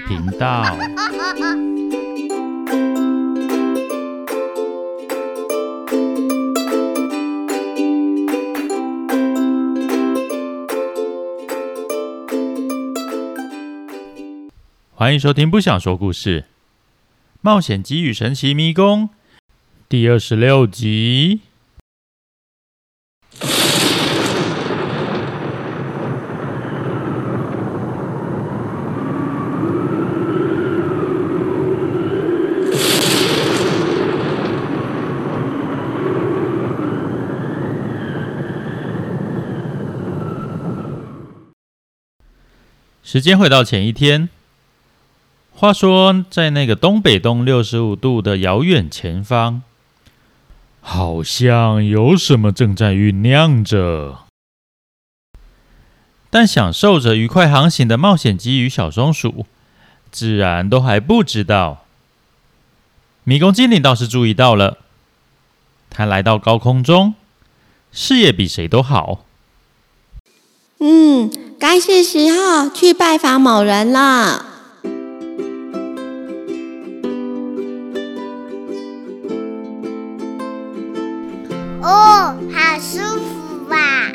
频道。欢迎收听《不想说故事：冒险鸡与神奇迷宫》第二十六集。时间回到前一天。话说，在那个东北东六十五度的遥远前方，好像有什么正在酝酿着。但享受着愉快航行的冒险鸡与小松鼠，自然都还不知道。迷宫精灵倒是注意到了，他来到高空中，视野比谁都好。嗯。该是时候去拜访某人了。哦，好舒服啊！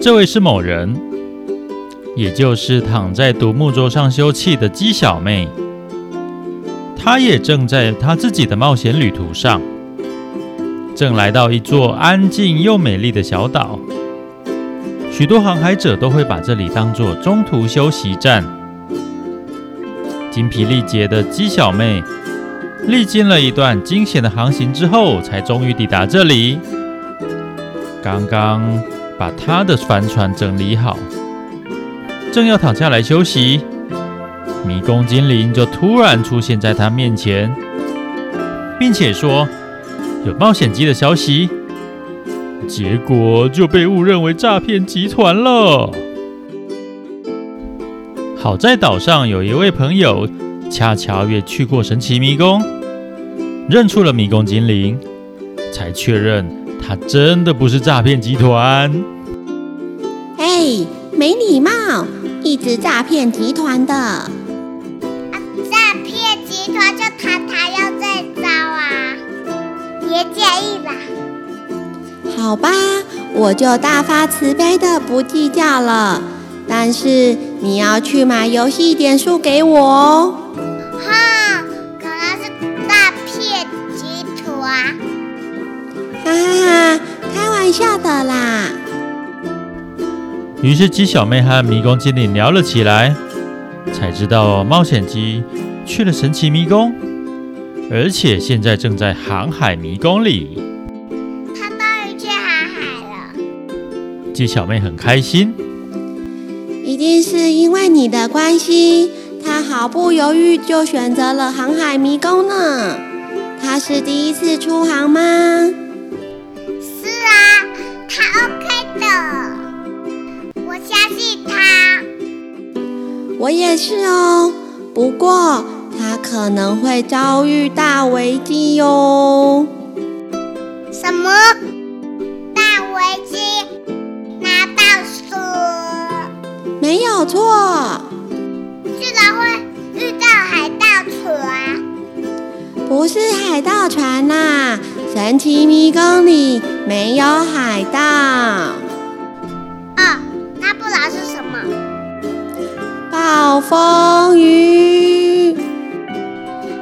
这位是某人，也就是躺在独木舟上休憩的鸡小妹。她也正在她自己的冒险旅途上，正来到一座安静又美丽的小岛。许多航海者都会把这里当作中途休息站。精疲力竭的鸡小妹，历经了一段惊险的航行之后，才终于抵达这里。刚刚把她的帆船整理好，正要躺下来休息，迷宫精灵就突然出现在她面前，并且说：“有冒险鸡的消息。”结果就被误认为诈骗集团了。好在岛上有一位朋友，恰巧也去过神奇迷宫，认出了迷宫精灵，才确认他真的不是诈骗集团。哎，没礼貌，一直诈骗集团的。啊，诈骗集团就他他要这招啊，别介意啦。好吧，我就大发慈悲的不计较了。但是你要去买游戏点数给我哦。哈，可能是诈骗集团。哈哈哈，开玩笑的啦。于是鸡小妹和迷宫经理聊了起来，才知道冒险鸡去了神奇迷宫，而且现在正在航海迷宫里。鸡小妹很开心，一定是因为你的关系，她毫不犹豫就选择了航海迷宫呢。她是第一次出航吗？是啊，她 OK 的，我相信她。我也是哦，不过她可能会遭遇大危机哟。什么？没有错，居然会遇到海盗船？不是海盗船呐、啊，神奇迷宫里没有海盗。哦，那不然是什么？暴风雨？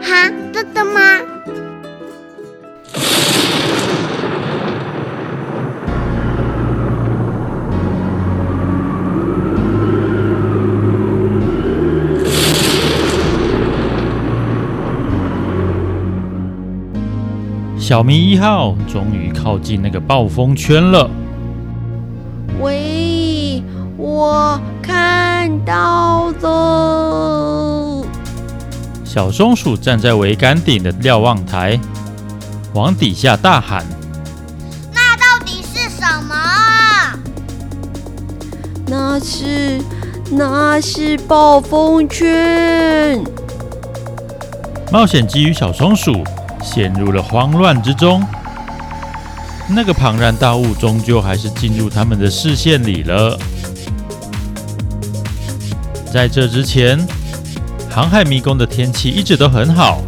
哈，真的吗？小明一号终于靠近那个暴风圈了。喂，我看到了。小松鼠站在桅杆顶的瞭望台，往底下大喊：“那到底是什么？”那是，那是暴风圈。冒险鸡与小松鼠。陷入了慌乱之中，那个庞然大物终究还是进入他们的视线里了。在这之前，航海迷宫的天气一直都很好，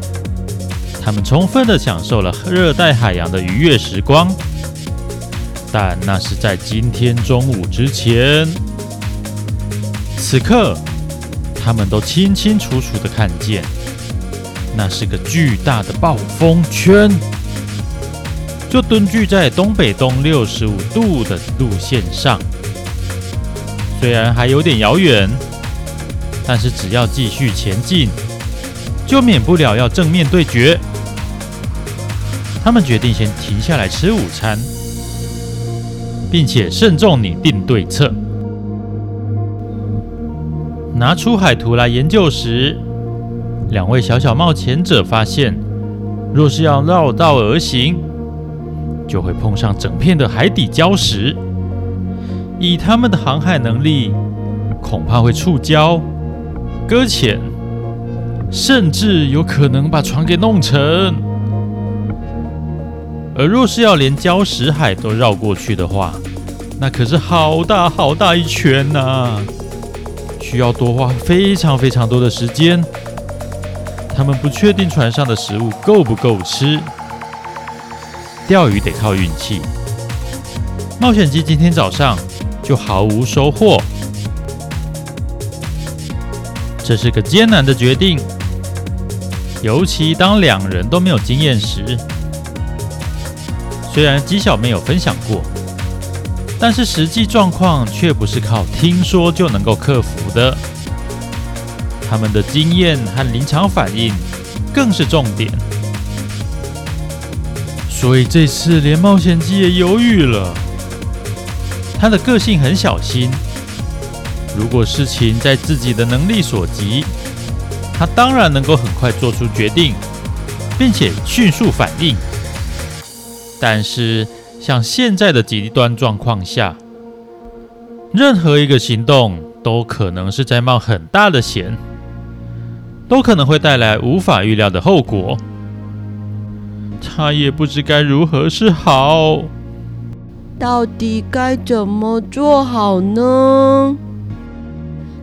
他们充分的享受了热带海洋的愉悦时光。但那是在今天中午之前。此刻，他们都清清楚楚的看见，那是个巨大的暴风圈，就蹲踞在东北东六十五度的路线上。虽然还有点遥远。但是只要继续前进，就免不了要正面对决。他们决定先停下来吃午餐，并且慎重拟定对策。拿出海图来研究时，两位小小冒险者发现，若是要绕道而行，就会碰上整片的海底礁石。以他们的航海能力，恐怕会触礁。搁浅，甚至有可能把船给弄沉。而若是要连礁石海都绕过去的话，那可是好大好大一圈呐、需要多花非常非常多的时间。他们不确定船上的食物够不够吃，钓鱼得靠运气。冒险鸡今天早上就毫无收获。这是个艰难的决定，尤其当两人都没有经验时。虽然鸡小没有分享过，但是实际状况却不是靠听说就能够克服的。他们的经验和临场反应更是重点。所以这次连冒险鸡也犹豫了。他的个性很小心。如果事情在自己的能力所及，他当然能够很快做出决定，并且迅速反应。但是，像现在的极端状况下，任何一个行动都可能是在冒很大的险，都可能会带来无法预料的后果。他也不知该如何是好，到底该怎么做好呢？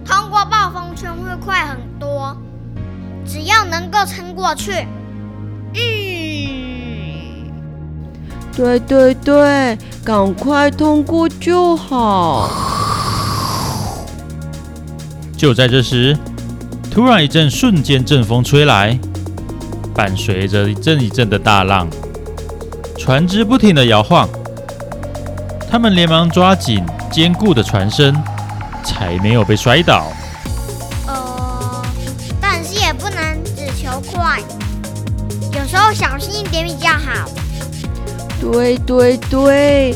通过暴风圈会快很多，只要能够撑过去。嗯，对对对，赶快通过就好。就在这时，突然一阵瞬间阵风吹来，伴随着一阵一阵的大浪，船只不停的摇晃。他们连忙抓紧坚固的船身，才没有被摔倒。呃，但是也不能只求快，有时候小心一点比较好。对对对，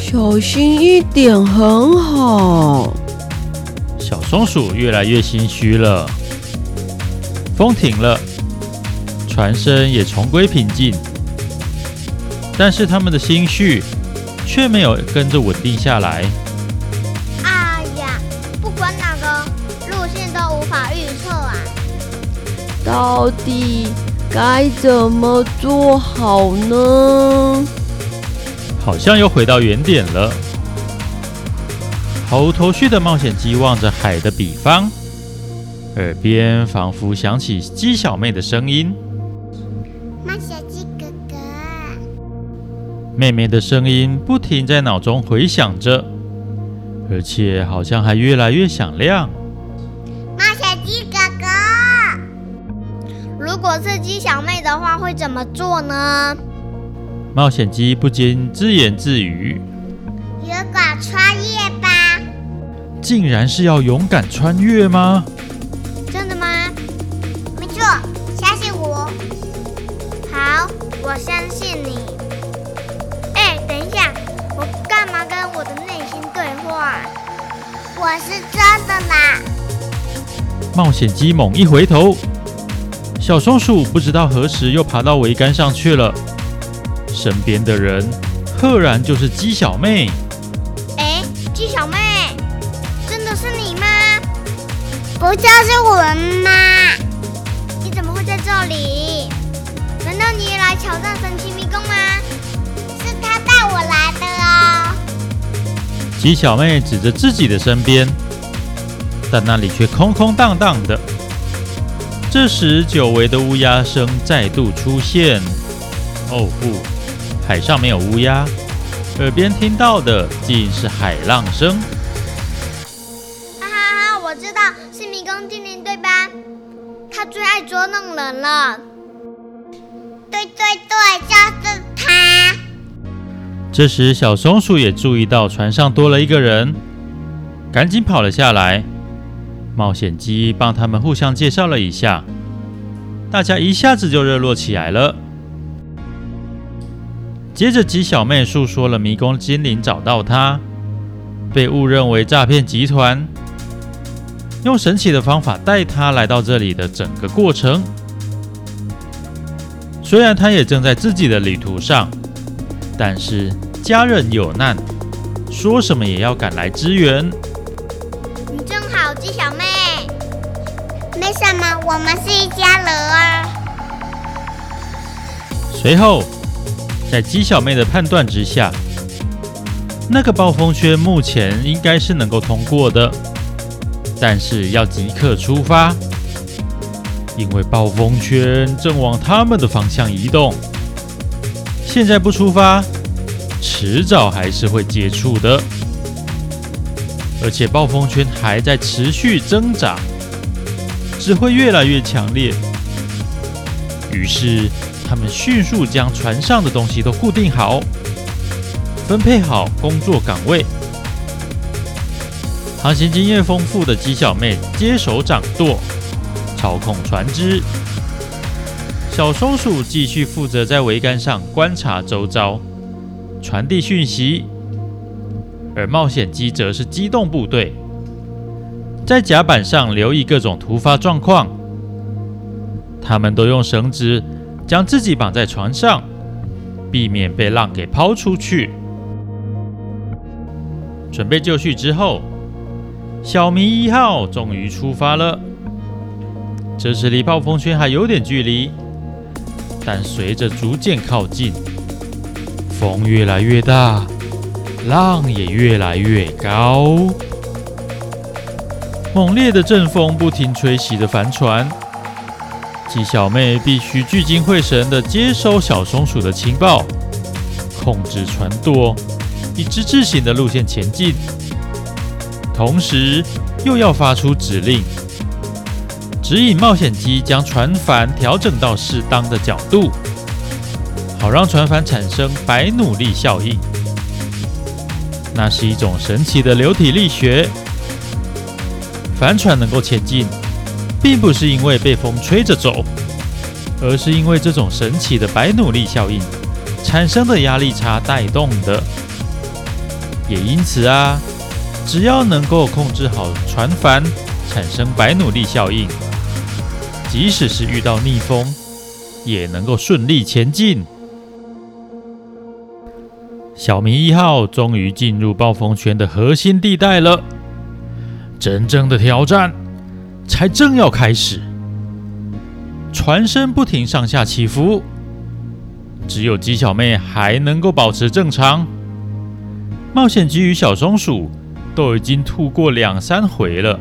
小心一点很好。小松鼠越来越心虚了。风停了，船身也重归平静，但是他们的心绪却没有跟着稳定下来。哎呀，不管哪个路线都无法预测啊！到底？该怎么做好呢？好像又回到原点了。毫无头绪的冒险鸡望着海的彼方，耳边仿佛响起鸡小妹的声音：“猫小鸡哥哥。”妹妹的声音不停在脑中回响着，而且好像还越来越响亮。慢小鸡哥哥如果是鸡小妹的话，会怎么做呢？冒险鸡不禁自言自语：“勇敢穿越吧！”竟然是要勇敢穿越吗？我是真的啦！冒险鸡猛一回头。小松鼠不知道何时又爬到桅杆上去了，身边的人赫然就是鸡小妹。哎，鸡小妹，真的是你吗？不就是我吗？你怎么会在这里？难道你也来挑战神鸡小妹指着自己的身边，但那里却空空荡荡的。这时，久违的乌鸦声再度出现。哦不，海上没有乌鸦，耳边听到的竟是海浪声。哈哈哈！我知道是迷宫精灵对吧？他最爱捉弄人了。对对对，就是他。这时，小松鼠也注意到船上多了一个人，赶紧跑了下来。冒险鸡帮他们互相介绍了一下，大家一下子就热络起来了。接着，鸡小妹诉说了迷宫精灵找到她，被误认为诈骗集团，用神奇的方法带她来到这里的整个过程。虽然她也正在自己的旅途上，但是家人有难，说什么也要赶来支援。你真好鸡小妹，没什么，我们是一家人啊。随后，在鸡小妹的判断之下，那个暴风圈目前应该是能够通过的，但是要即刻出发，因为暴风圈正往他们的方向移动。现在不出发，迟早还是会接触的。而且暴风圈还在持续增长，只会越来越强烈。于是，他们迅速将船上的东西都固定好，分配好工作岗位。航行经验丰富的鸡小妹接手掌舵，操控船只；小松鼠继续负责在桅杆上观察周遭，传递讯息。而冒险鸡则是机动部队，在甲板上留意各种突发状况。他们都用绳子将自己绑在船上，避免被浪给抛出去。准备就绪之后，小明一号终于出发了。这时离暴风圈还有点距离，但随着逐渐靠近，风越来越大。浪也越来越高，猛烈的阵风不停吹袭着帆船。鸡小妹必须聚精会神地接收小松鼠的情报，控制船舵，以之字形的路线前进，同时又要发出指令，指引冒险机将船帆调整到适当的角度，好让船帆产生白努力效应。那是一种神奇的流体力学。帆船能够前进，并不是因为被风吹着走，而是因为这种神奇的白努力效应产生的压力差带动的。也因此啊，只要能够控制好船帆产生白努力效应，即使是遇到逆风，也能够顺利前进。小明一号终于进入暴风圈的核心地带了，真正的挑战才正要开始。船身不停上下起伏，只有鸡小妹还能够保持正常。冒险鸡与小松鼠都已经吐过两三回了，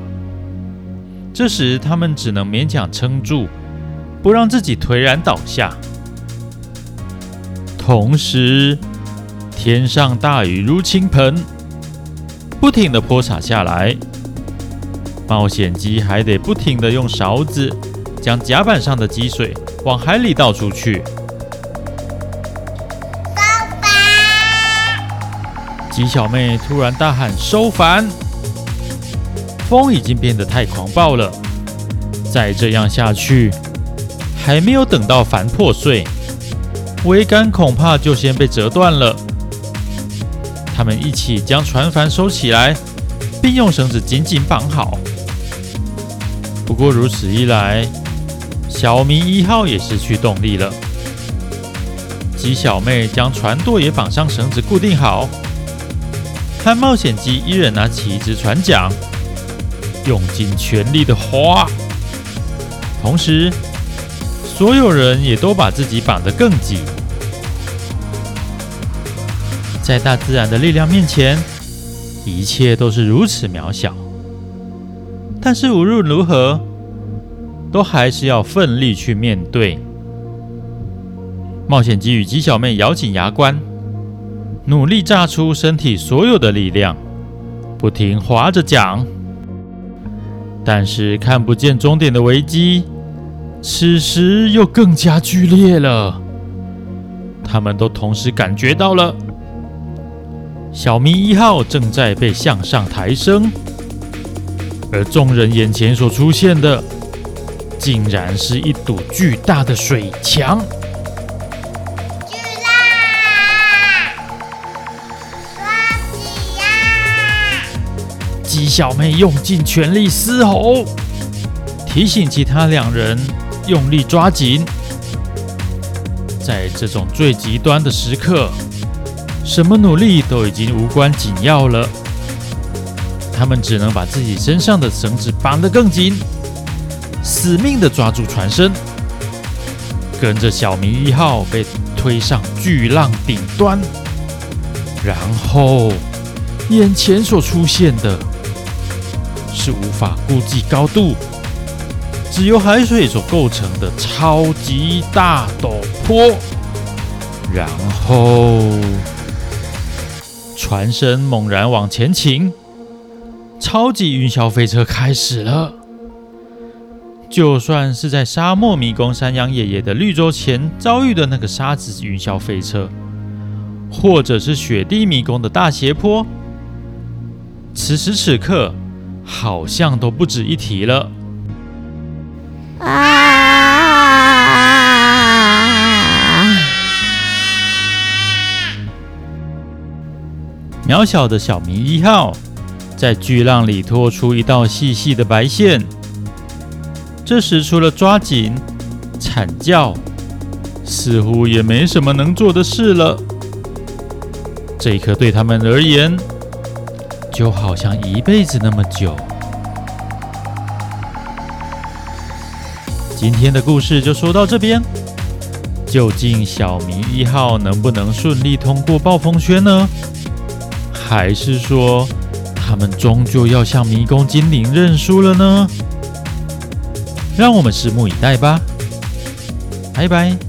这时他们只能勉强撑住，不让自己颓然倒下。同时，天上大雨如倾盆，不停地泼洒下来。冒险鸡还得不停地用勺子将甲板上的积水往海里倒出去。收帆！鸡小妹突然大喊：“收帆！”风已经变得太狂暴了，再这样下去，还没有等到帆破碎，桅杆恐怕就先被折断了。他们一起将船帆收起来，并用绳子紧紧绑好。不过如此一来，小明一号也失去动力了。鸡小妹将船舵也绑上绳子固定好，和冒险鸡一人拿起一只船桨，用尽全力的划。同时，所有人也都把自己绑得更紧。在大自然的力量面前，一切都是如此渺小。但是无论如何，都还是要奋力去面对。冒险鸡与鸡小妹咬紧牙关，努力榨出身体所有的力量，不停划着桨。但是看不见终点的危机，此时又更加剧烈了。他们都同时感觉到了，小咪一号正在被向上抬升，而众人眼前所出现的，竟然是一堵巨大的水墙。鸡小妹用尽全力嘶吼，提醒其他两人用力抓紧。在这种最极端的时刻，什么努力都已经无关紧要了。他们只能把自己身上的绳子绑得更紧，死命地抓住船身，跟着小明一号被推上巨浪顶端。然后，眼前所出现的。是无法估计高度，只由海水所构成的超级大陡坡。然后，船身猛然往前倾，超级云霄飞车开始了。就算是在沙漠迷宫山羊爷爷的绿洲前遭遇的那个沙子云霄飞车，或者是雪地迷宫的大斜坡，此时此刻。好像都不值一提了。啊！渺小的小明一号在巨浪里拖出一道细细的白线。这时，除了抓紧、惨叫，似乎也没什么能做的事了。这一刻对他们而言，就好像一辈子那么久。今天的故事就说到这边。究竟小明一号能不能顺利通过暴风圈呢？还是说他们终究要向迷宫精灵认输了呢？让我们拭目以待吧。拜拜。